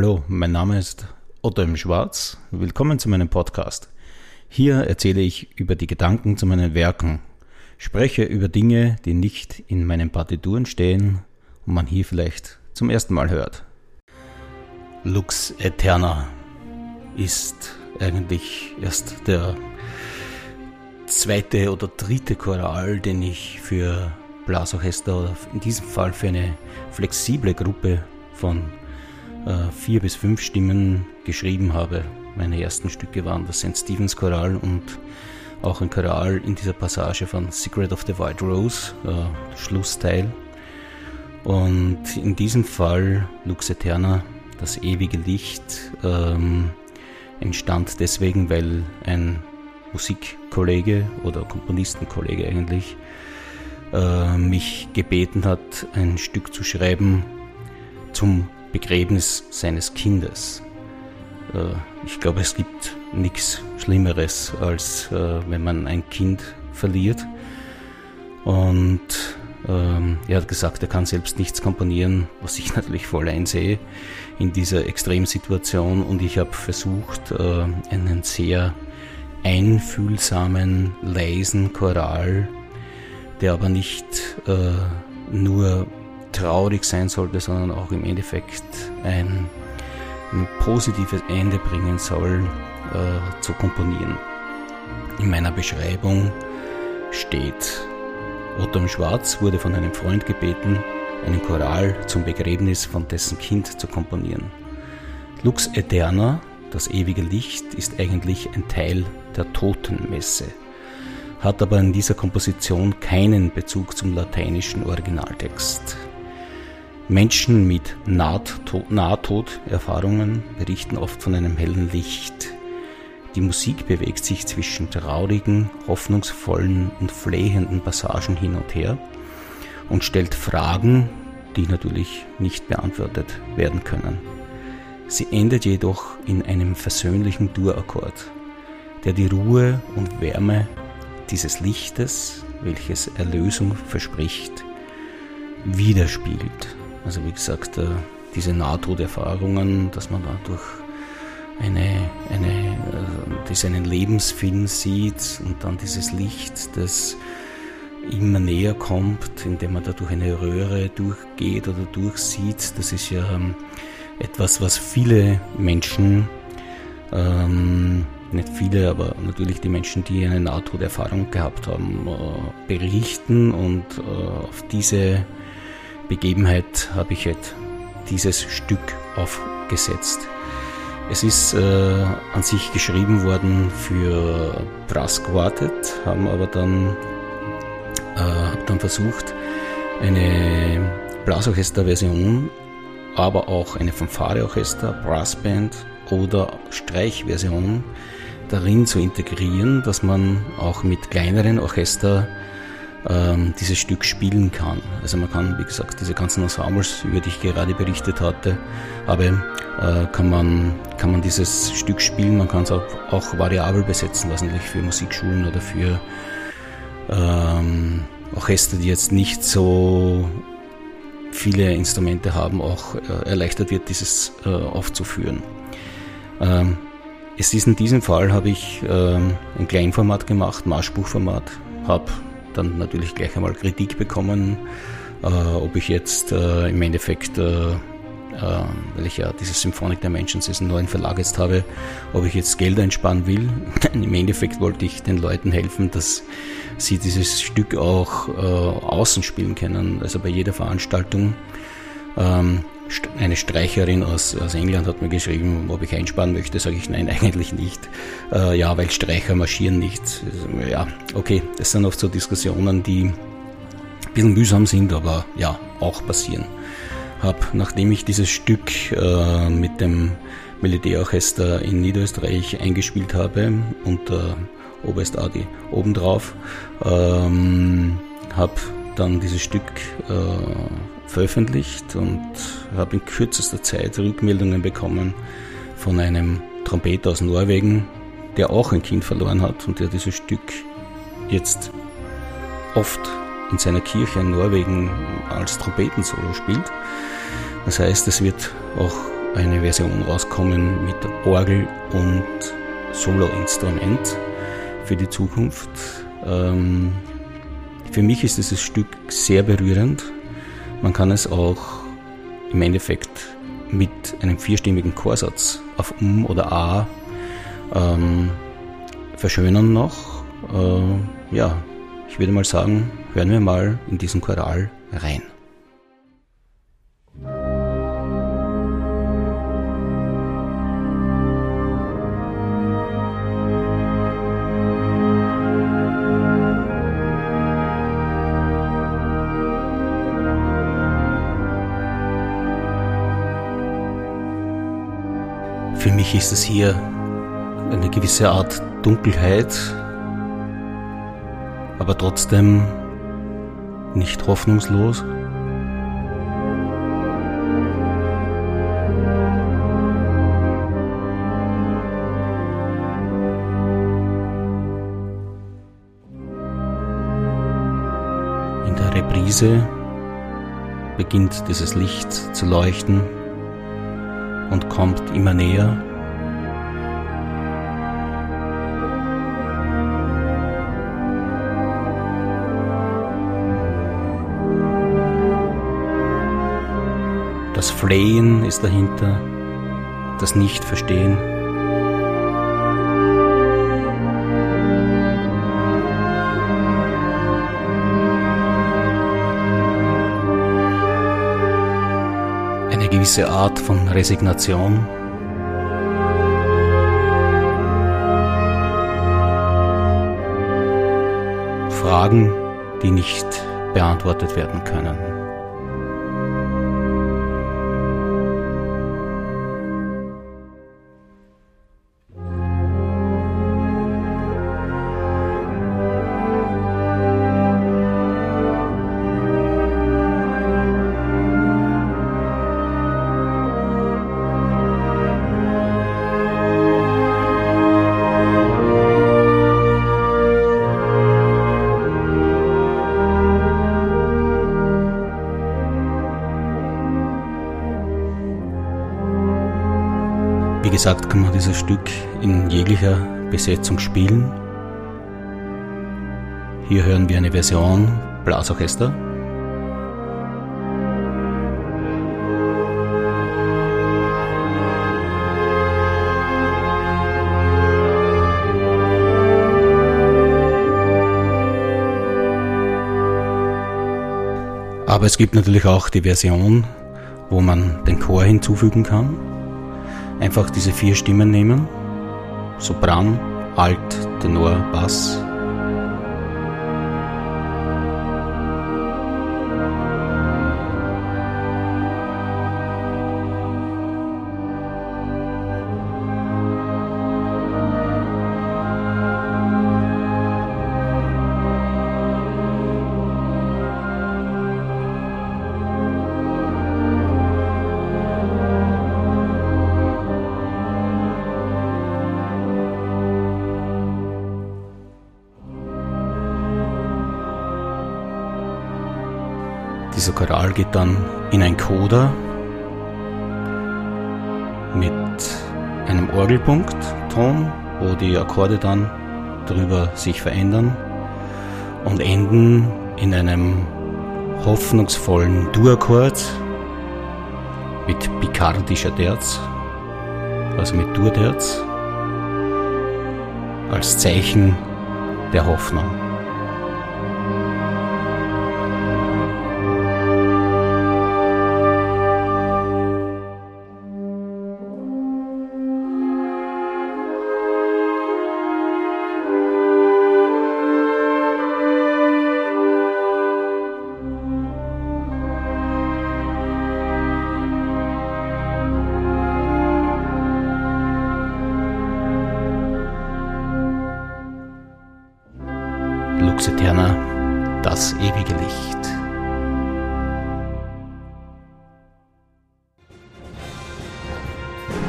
Hallo, mein Name ist Otto im Schwarz. Willkommen zu meinem Podcast. Hier erzähle ich über die Gedanken zu meinen Werken, spreche über Dinge, die nicht in meinen Partituren stehen und man hier vielleicht zum ersten Mal hört. Lux Eterna ist eigentlich erst der zweite oder dritte Choral, den ich für Blasorchester oder in diesem Fall für eine flexible Gruppe von äh, vier bis fünf Stimmen geschrieben habe. Meine ersten Stücke waren das St. Stephen's Choral und auch ein Choral in dieser Passage von Secret of the White Rose, äh, Schlussteil. Und in diesem Fall Lux Eterna, das ewige Licht, ähm, entstand deswegen, weil ein Musikkollege oder Komponistenkollege eigentlich äh, mich gebeten hat, ein Stück zu schreiben zum Begräbnis seines Kindes. Äh, ich glaube, es gibt nichts Schlimmeres, als äh, wenn man ein Kind verliert. Und ähm, er hat gesagt, er kann selbst nichts komponieren, was ich natürlich voll einsehe in dieser Extremsituation. Und ich habe versucht, äh, einen sehr einfühlsamen, leisen Choral, der aber nicht nur traurig sein sollte, sondern auch im Endeffekt ein, ein positives Ende bringen soll, äh, zu komponieren. In meiner Beschreibung steht, Otto im Schwarz wurde von einem Freund gebeten, einen Choral zum Begräbnis von dessen Kind zu komponieren. Lux Eterna, das ewige Licht, ist eigentlich ein Teil der Totenmesse, hat aber in dieser Komposition keinen Bezug zum lateinischen Originaltext. Menschen mit Nahtoderfahrungen berichten oft von einem hellen Licht. Die Musik bewegt sich zwischen traurigen, hoffnungsvollen und flehenden Passagen hin und her und stellt Fragen, die natürlich nicht beantwortet werden können. Sie endet jedoch in einem versöhnlichen Durakkord, der die Ruhe und Wärme dieses Lichtes, welches Erlösung verspricht, widerspiegelt. Also wie gesagt, äh, diese Nahtoderfahrungen, dass man da durch eine, eine, das einen Lebensfilm sieht und dann dieses Licht, das immer näher kommt, indem man da durch eine Röhre durchgeht oder durchsieht. Das ist ja ähm, etwas, was viele Menschen, ähm, nicht viele, aber natürlich die Menschen, die eine Nahtoderfahrung gehabt haben, äh, berichten und äh, auf diese Begebenheit habe ich halt dieses Stück aufgesetzt. Es ist äh, an sich geschrieben worden für Brass Quartet, haben aber dann, äh, hab dann versucht, eine Blasorchester-Version, aber auch eine Fanfare-Orchester, Brassband oder Streichversion darin zu integrieren, dass man auch mit kleineren Orchester ähm, dieses Stück spielen kann. Also man kann, wie gesagt, diese ganzen Ensembles, über die ich gerade berichtet hatte, habe, äh, kann, man, kann man dieses Stück spielen. Man kann es auch, auch variabel besetzen, was natürlich für Musikschulen oder für ähm, Orchester, die jetzt nicht so viele Instrumente haben, auch äh, erleichtert wird, dieses äh, aufzuführen. Ähm, es ist in diesem Fall habe ich ähm, ein Kleinformat gemacht, Marschbuchformat, habe dann natürlich gleich einmal Kritik bekommen, äh, ob ich jetzt äh, im Endeffekt, äh, äh weil ich ja dieses Symphonik Dimensions, diesen neuen Verlag jetzt habe, ob ich jetzt Geld einsparen will. Im Endeffekt wollte ich den Leuten helfen, dass sie dieses Stück auch äh, außen spielen können, also bei jeder Veranstaltung. Ähm, eine Streicherin aus, aus England hat mir geschrieben, ob ich einsparen möchte. Sage ich nein, eigentlich nicht. Äh, ja, weil Streicher marschieren nicht. Ja, okay, das sind oft so Diskussionen, die ein bisschen mühsam sind, aber ja, auch passieren. Hab, nachdem ich dieses Stück äh, mit dem Militärorchester in Niederösterreich eingespielt habe unter Oberst Adi obendrauf, ähm, habe dann dieses Stück äh, veröffentlicht und habe in kürzester Zeit Rückmeldungen bekommen von einem Trompeter aus Norwegen, der auch ein Kind verloren hat und der dieses Stück jetzt oft in seiner Kirche in Norwegen als Trompetensolo spielt. Das heißt, es wird auch eine Version rauskommen mit Orgel und Soloinstrument für die Zukunft. Ähm, für mich ist dieses Stück sehr berührend. Man kann es auch im Endeffekt mit einem vierstimmigen Chorsatz auf Um oder A ähm, verschönern noch. Äh, ja, ich würde mal sagen, hören wir mal in diesen Choral rein. Für mich ist es hier eine gewisse Art Dunkelheit, aber trotzdem nicht hoffnungslos. In der Reprise beginnt dieses Licht zu leuchten und kommt immer näher. Das Flehen ist dahinter, das Nicht-Verstehen. Eine gewisse Art von Resignation. Fragen, die nicht beantwortet werden können. Wie gesagt, kann man dieses Stück in jeglicher Besetzung spielen. Hier hören wir eine Version Blasorchester. Aber es gibt natürlich auch die Version, wo man den Chor hinzufügen kann einfach diese vier Stimmen nehmen. Sopran, Alt, Tenor, Bass. Dieser Choral geht dann in ein Coda mit einem Orgelpunktton, wo die Akkorde dann drüber sich verändern und enden in einem hoffnungsvollen Dur-Akkord mit picardischer Terz, also mit Dur-Terz, als Zeichen der Hoffnung. Lux Eterna, das ewige Licht.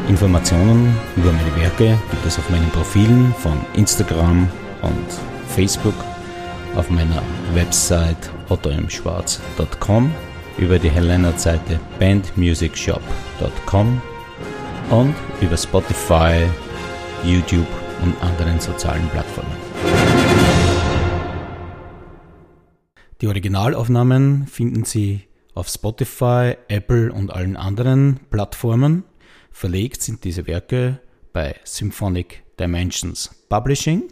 Informationen über meine Werke gibt es auf meinen Profilen von Instagram und Facebook, auf meiner Website ottomschwarz.com, über die Helena-Seite bandmusicshop.com und über Spotify, YouTube und anderen sozialen Plattformen. Die Originalaufnahmen finden Sie auf Spotify, Apple und allen anderen Plattformen. Verlegt sind diese Werke bei Symphonic Dimensions Publishing,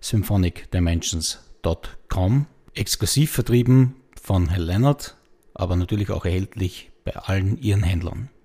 symphonicdimensions.com, exklusiv vertrieben von Herr Leonard, aber natürlich auch erhältlich bei allen Ihren Händlern.